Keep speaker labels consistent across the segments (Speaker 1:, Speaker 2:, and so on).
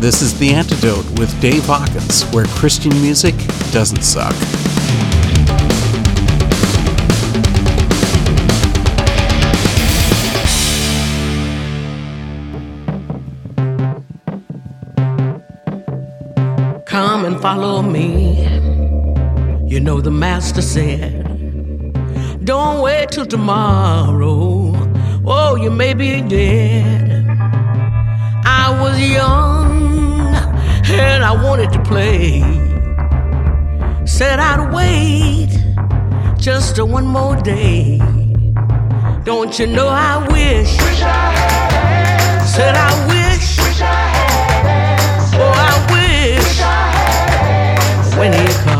Speaker 1: This is The Antidote with Dave Hawkins, where Christian music doesn't suck.
Speaker 2: Come and follow me. You know the master said, Don't wait till tomorrow. Oh, you may be dead. I was young and I wanted to play. Said I'd wait just a one more day. Don't you know I wish?
Speaker 3: Wish I had
Speaker 2: Said I wish.
Speaker 3: Wish I had
Speaker 2: Oh, I wish
Speaker 3: Wish I had
Speaker 2: when he called.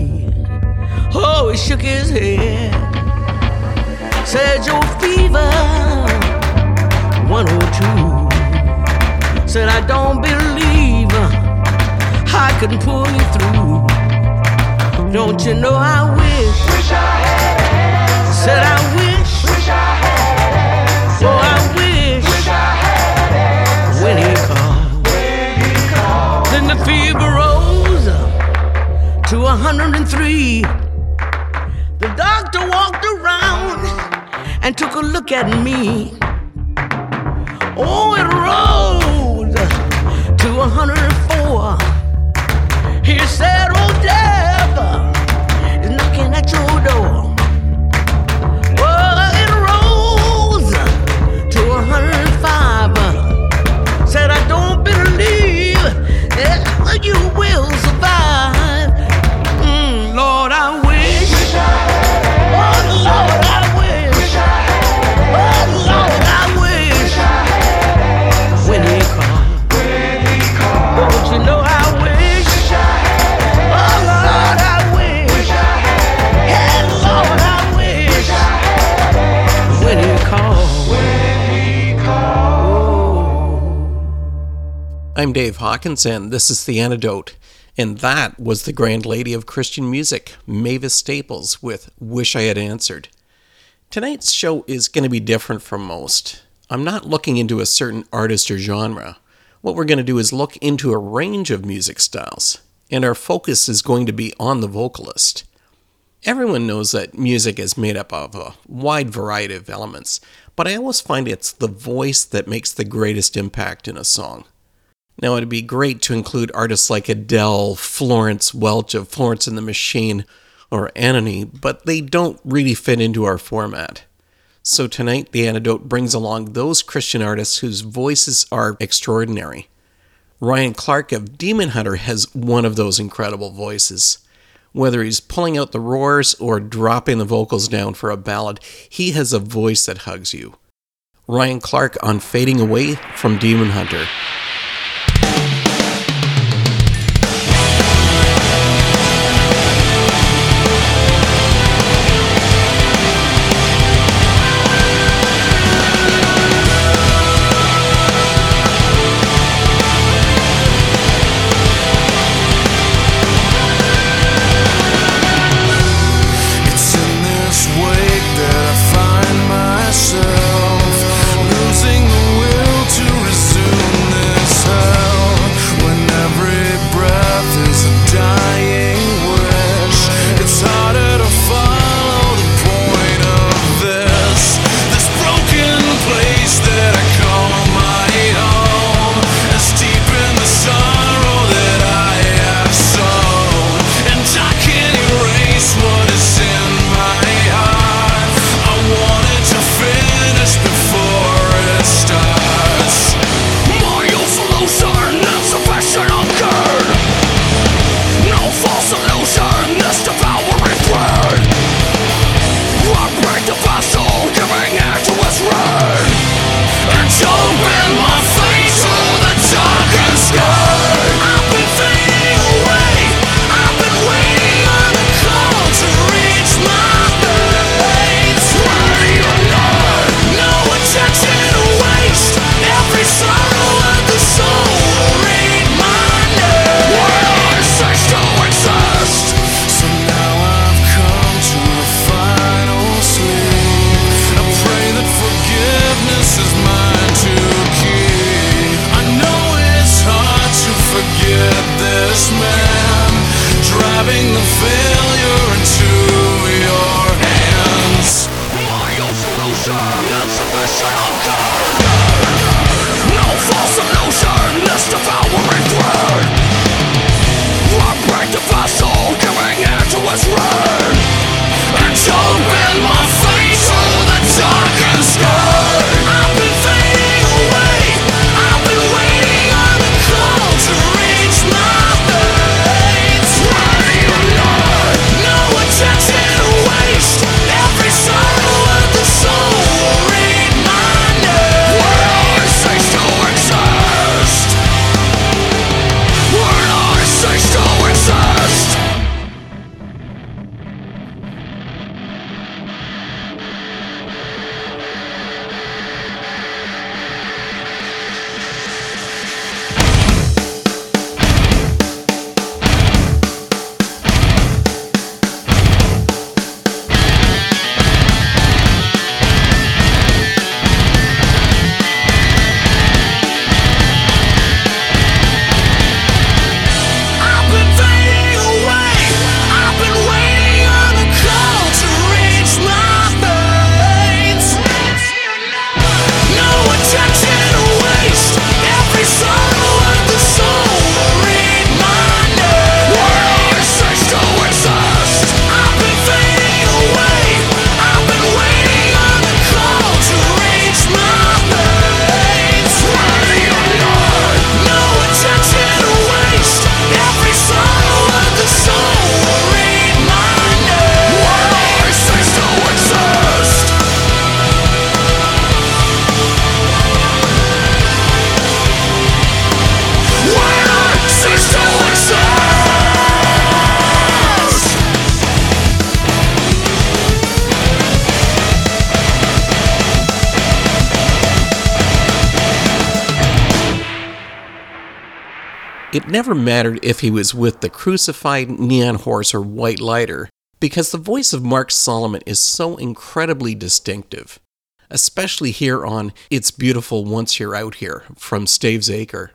Speaker 3: He
Speaker 2: shook his head. Said your fever 102. Said I don't believe I can pull you through. Don't you know I wish?
Speaker 3: Wish I had
Speaker 2: Said I wish.
Speaker 3: Wish I had
Speaker 2: Oh, I wish
Speaker 3: Wish I had
Speaker 2: when he called.
Speaker 3: When he called
Speaker 2: Then the fever rose to 103. Doctor walked around and took a look at me. Oh, it rose to 104. He said, Oh, death is knocking at your door. Oh, it rose to 105. Said, I don't believe that you will
Speaker 1: I'm Dave Hawkinson. this is The Antidote. And that was the Grand Lady of Christian Music, Mavis Staples, with Wish I Had Answered. Tonight's show is going to be different from most. I'm not looking into a certain artist or genre. What we're going to do is look into a range of music styles, and our focus is going to be on the vocalist. Everyone knows that music is made up of a wide variety of elements, but I always find it's the voice that makes the greatest impact in a song. Now, it'd be great to include artists like Adele, Florence Welch of Florence and the Machine, or Anohni, but they don't really fit into our format. So tonight, The Antidote brings along those Christian artists whose voices are extraordinary. Ryan Clark of Demon Hunter has one of those incredible voices. Whether he's pulling out the roars or dropping the vocals down for a ballad, he has a voice that hugs you. Ryan Clark on Fading Away from Demon Hunter. never mattered if he was with the crucified neon horse or white lighter, because the voice of Mark Salomon is so incredibly distinctive, especially here on It's Beautiful Once You're Out Here from
Speaker 4: Stavesacre.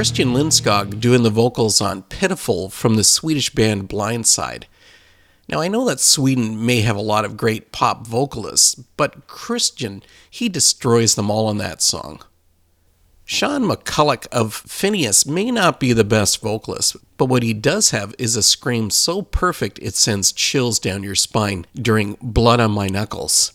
Speaker 1: Christian Lindskog doing the vocals on Pitiful from the Swedish band Blindside. Now, I know that Sweden may have a lot of great pop vocalists, but Christian, he destroys them all in that song. Sean McCulloch of Phinehas may not be the best vocalist, but what he does have is a scream so perfect it sends chills down your spine during Blood on My Knuckles.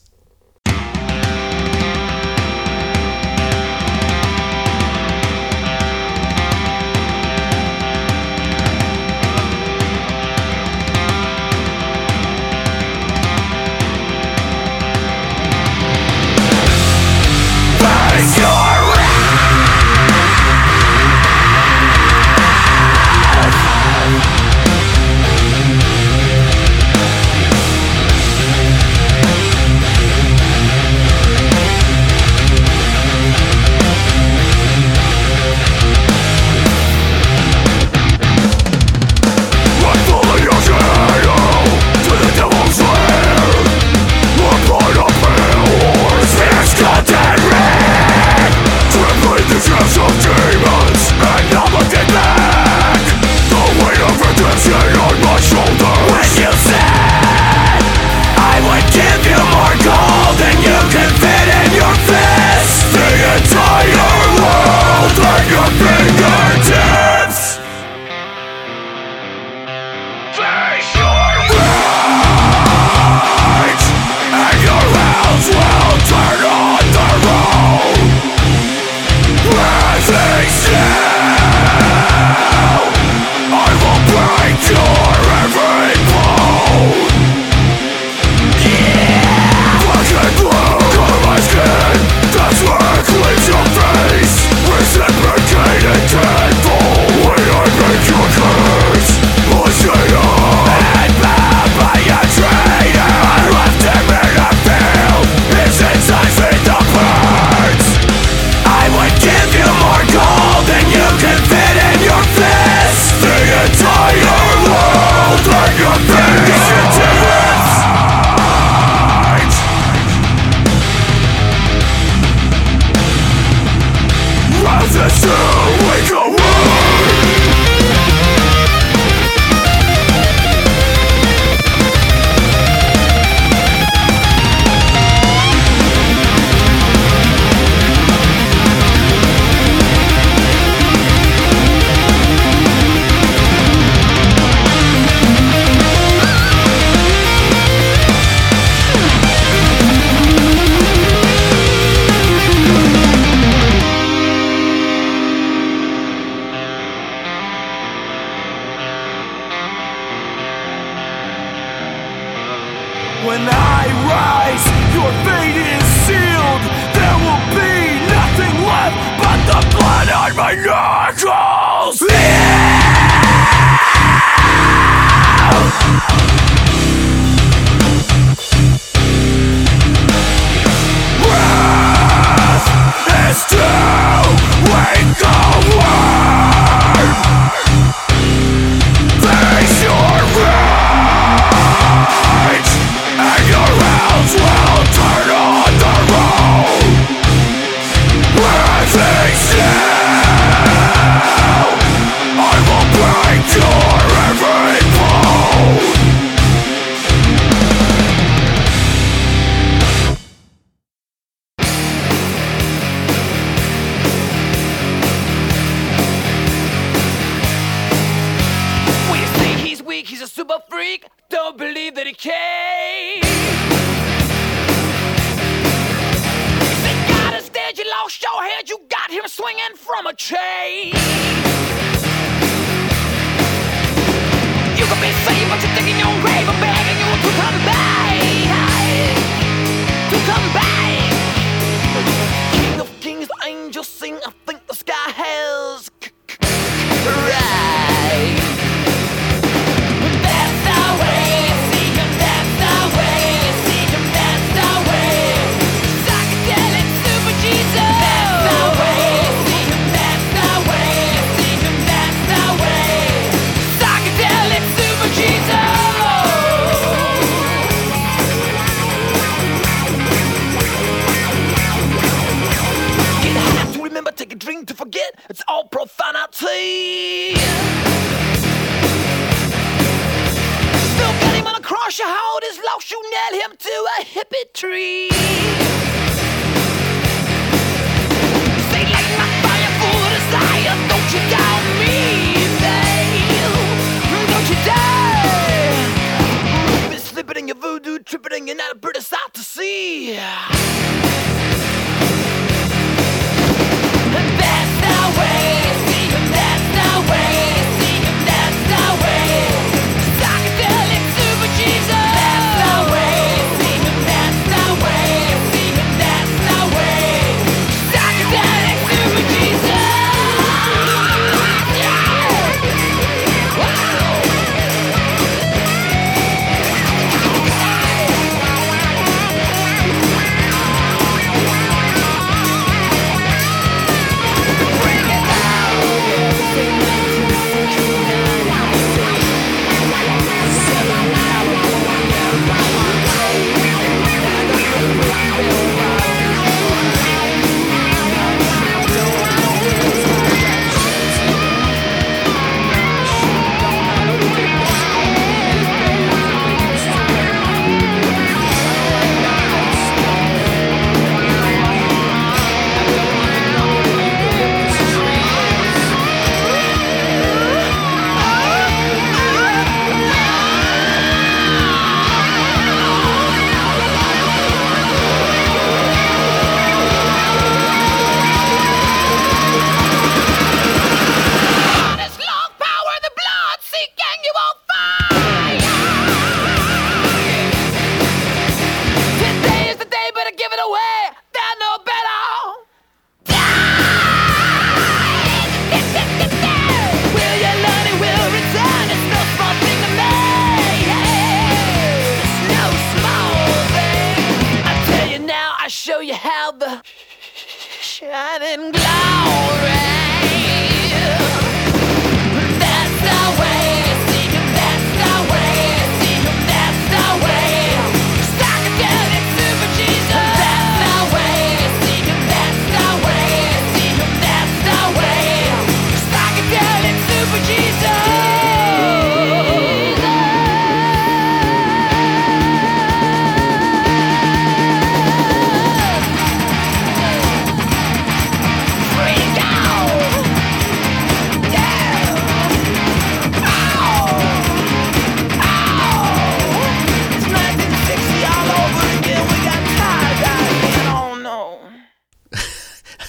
Speaker 5: Turn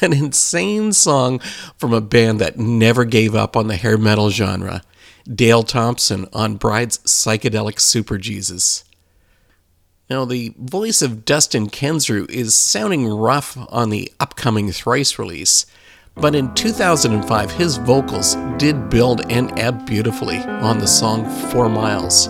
Speaker 1: an insane song from a band that never gave up on the hair metal genre Dale Thompson on Bride's Psychedelic Super Jesus. Now, the voice of Dustin Kensrue is sounding rough on the upcoming Thrice release, but in 2005, his vocals did build and ebb beautifully on the song For Miles.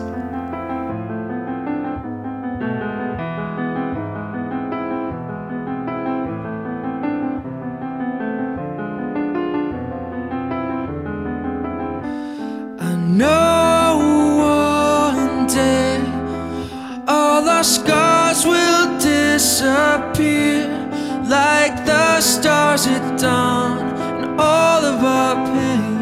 Speaker 6: scars will disappear like the stars at dawn and all of our pain.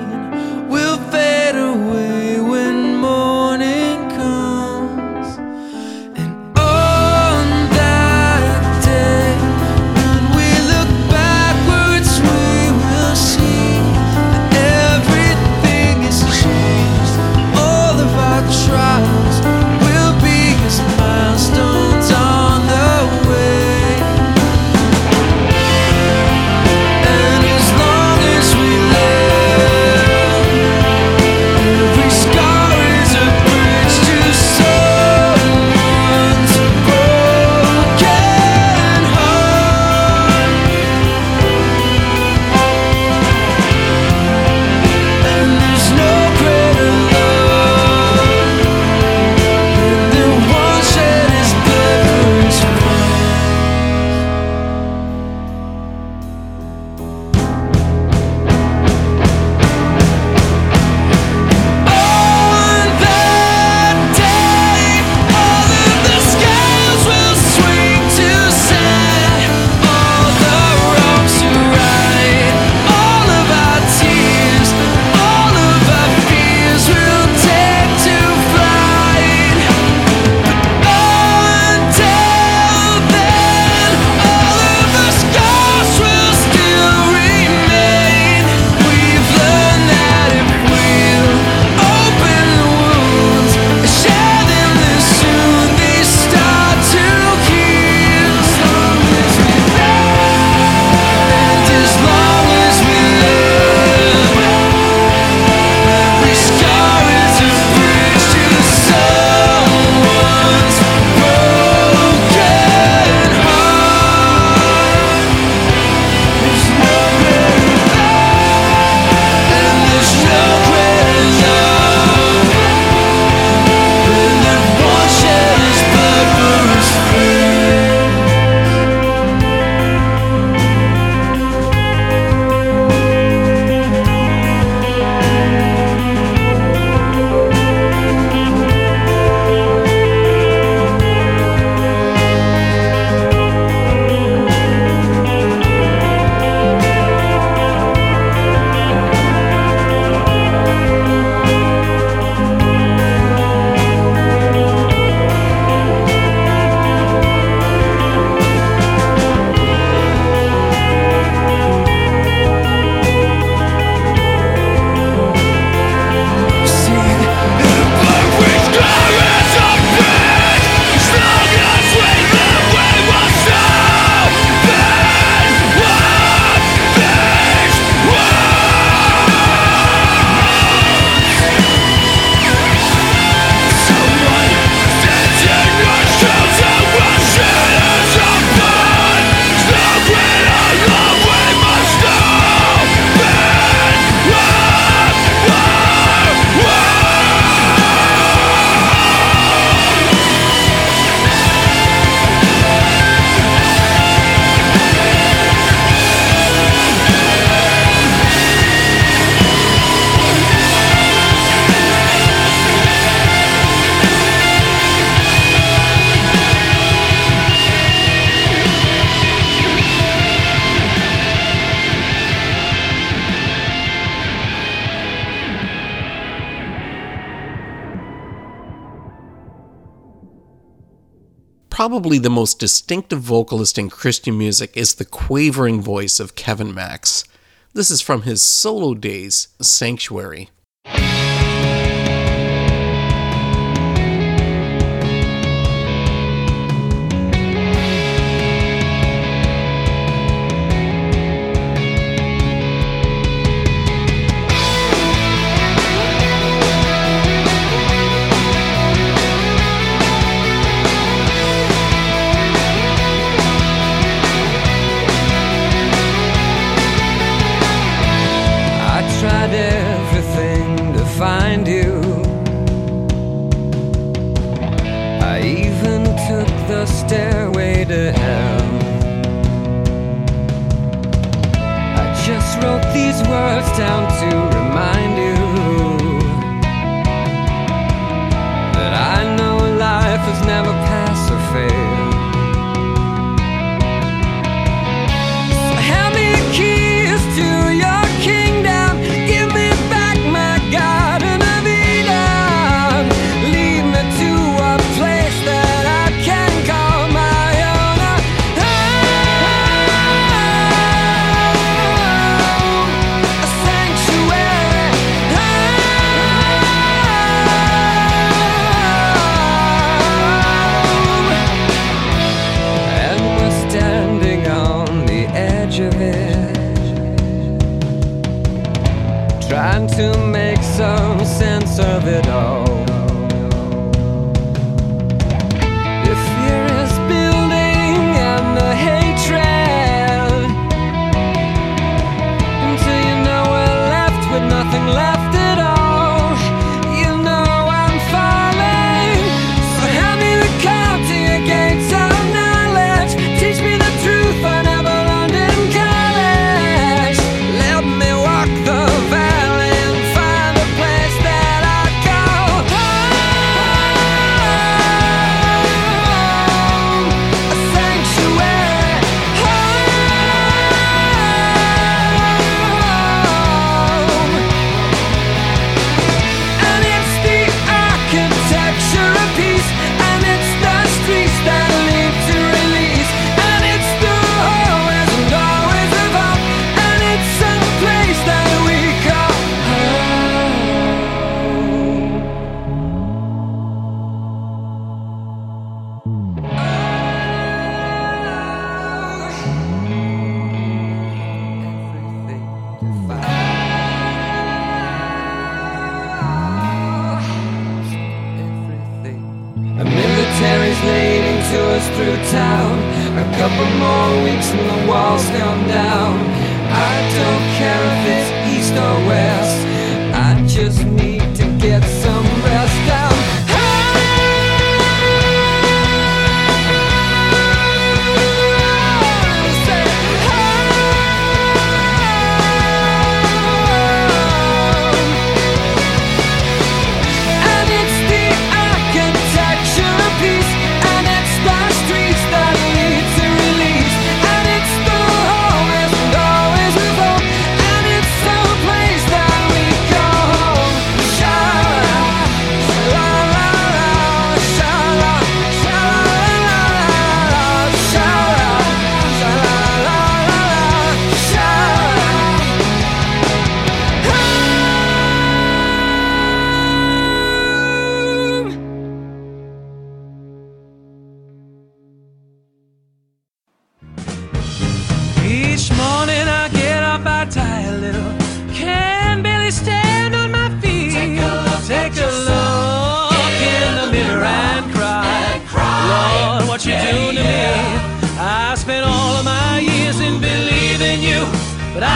Speaker 7: probably the most distinctive vocalist in Christian music is the quavering voice of Kevin Max. This is from his solo days, Sanctuary.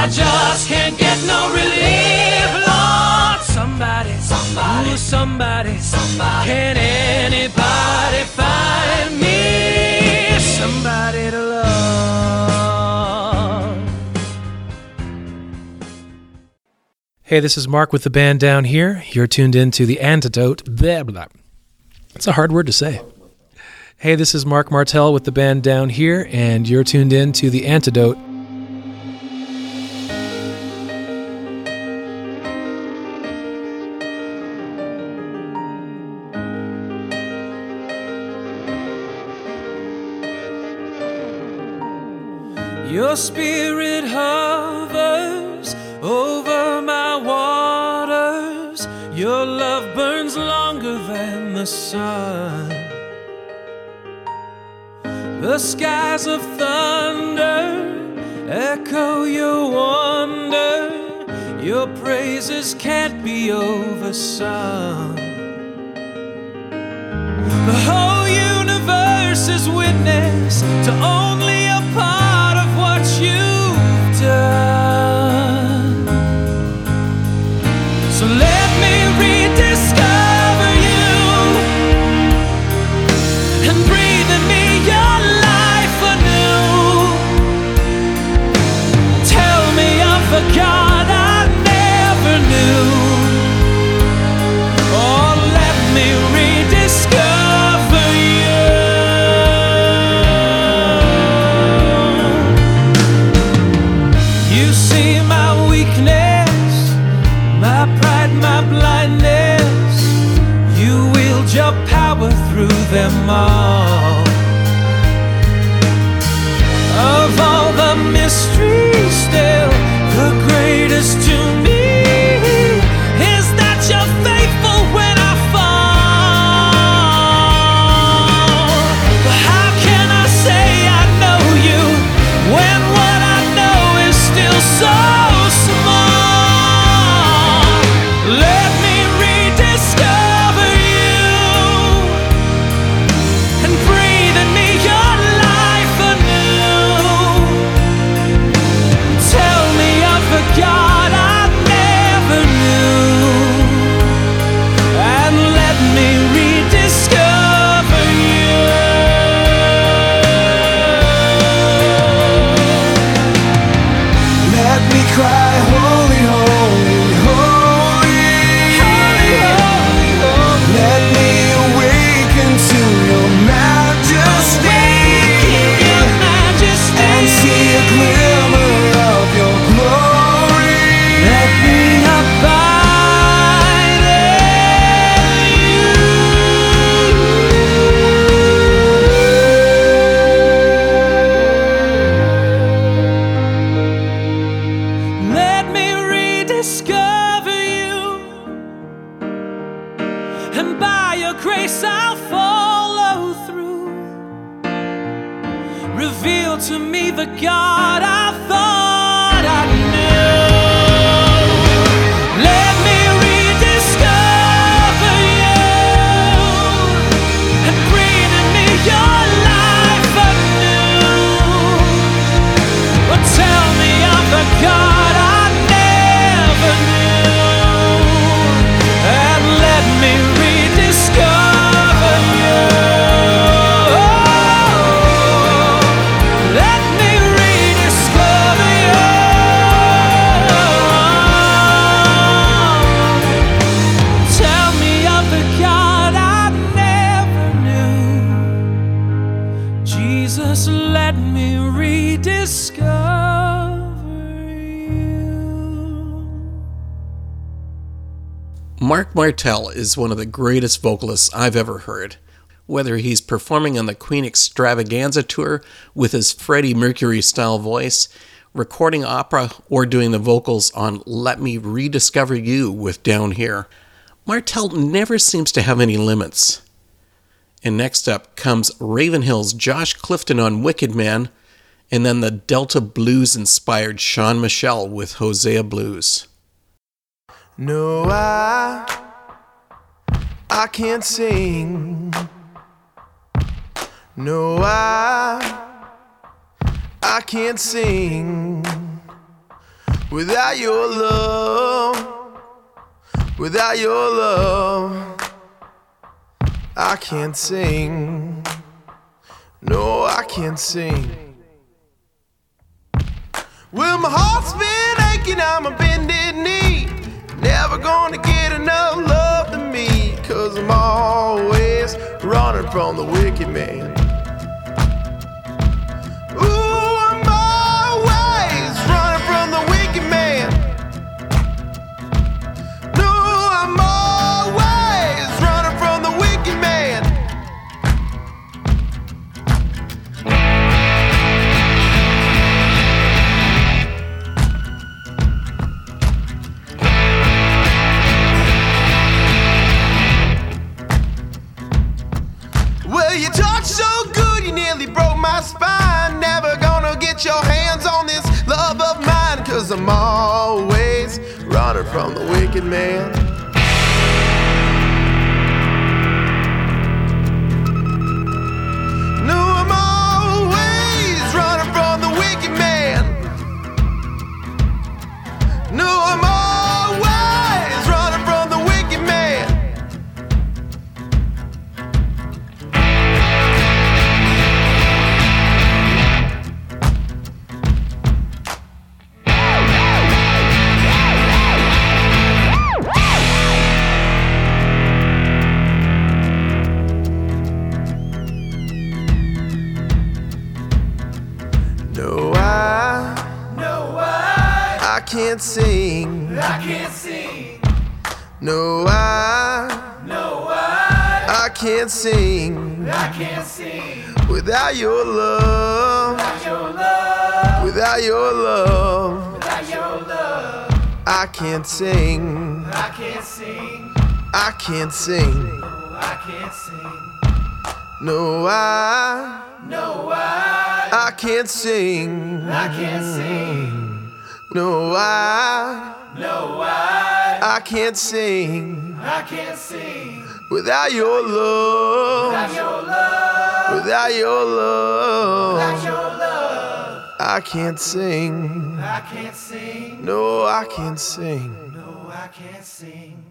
Speaker 8: I just
Speaker 9: can't get no relief, Lord. Somebody, somebody, ooh, somebody, somebody. Can anybody find me somebody to love?
Speaker 10: Hey, this is Marc with the band Downhere. You're tuned in to the antidote. Blah, blah. It's a hard word to say. Hey, this is Marc Martel with the band Downhere, and you're tuned in to The Antidote.
Speaker 9: Spirit hovers over my waters. Your love burns longer than the sun. The skies of thunder echo your wonder. Your praises can't be oversung. The whole universe is witness to only a part what you've done. So let grace I'll follow through. Reveal to me the God I
Speaker 1: Marc Martel is one of the greatest vocalists I've ever heard. Whether he's performing on the Queen Extravaganza tour with his Freddie Mercury style voice, recording opera, or doing the vocals on Let Me Rediscover You with Downhere, Martel never seems to have any limits. And next up comes Ravenhill's Josh Clifton on Wicked Man, and then the Delta Blues inspired Sean Michel with Hosea Blues.
Speaker 4: No, I, I can't sing. No, I, I can't sing without your love. Without your love, I can't sing. No, I can't sing. Well, my heart's been aching, I'm a bended knee. Never gonna get enough love to me, cause I'm always running from the wicked man. always. Rodder from the wicked man.
Speaker 11: can't sing.
Speaker 4: I can't sing.
Speaker 11: No, I.
Speaker 4: No, I.
Speaker 11: I can't sing.
Speaker 4: I can't sing.
Speaker 11: Without your love.
Speaker 4: Without your love.
Speaker 11: Without your love.
Speaker 4: Without your love.
Speaker 11: I can't sing.
Speaker 4: I can't sing.
Speaker 11: I can't sing.
Speaker 4: I can't sing.
Speaker 11: No, I.
Speaker 4: No, I.
Speaker 11: I can't sing.
Speaker 4: I can't sing.
Speaker 11: No, I.
Speaker 4: No, I.
Speaker 11: I can't sing.
Speaker 4: I can't sing.
Speaker 11: Without your love.
Speaker 4: Without your love.
Speaker 11: Without your love. I can't sing.
Speaker 4: I can't sing.
Speaker 11: No, I can't sing.
Speaker 4: No, I can't sing.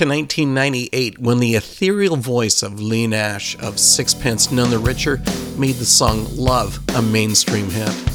Speaker 12: to
Speaker 13: 1998 when the ethereal voice of Leigh Nash of Sixpence None the Richer made the song Love a mainstream hit.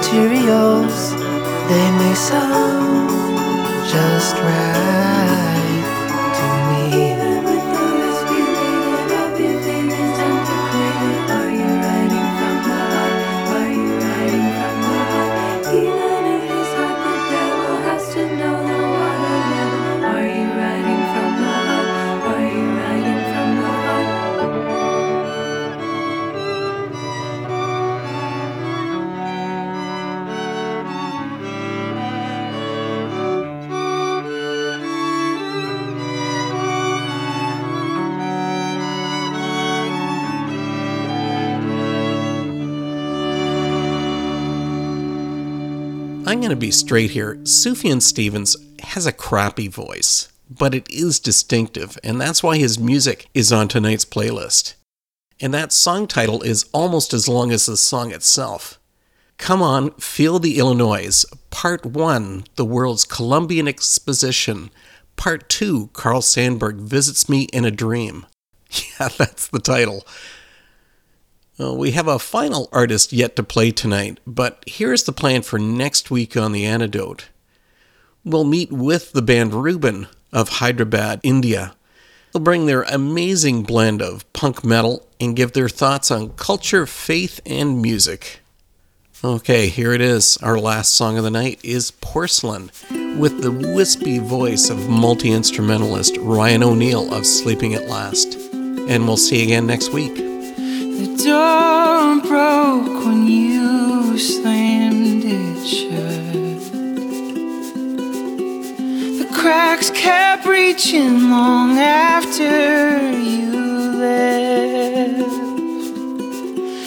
Speaker 14: Materials. They may sound just right
Speaker 1: going to be straight here. Sufjan Stevens has a crappy voice, but it is distinctive, and that's why his music is on tonight's playlist. And that song title is almost as long as the song itself. Come on, Feel the Illinoise, Part 1, The World's Columbian Exposition, Part 2, Carl Sandburg Visits Me in a Dream. Yeah, that's the title. Well, we have a final artist yet to play tonight, but here's the plan for next week on The Antidote. We'll meet with the band Reuben of Hyderabad, India. They'll bring their amazing blend of punk metal and give their thoughts on culture, faith, and music. Okay, here it is. Our last song of the night is Porcelain, with the wispy voice of multi instrumentalist Ryan O'Neal of Sleeping at Last. And we'll see you again next week.
Speaker 6: The door broke when you slammed it shut. The cracks kept reaching long after you left.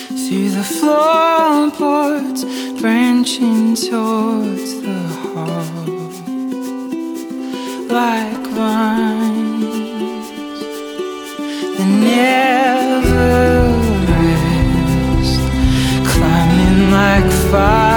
Speaker 6: Through the floorboards, branching towards the hall, like vines that fire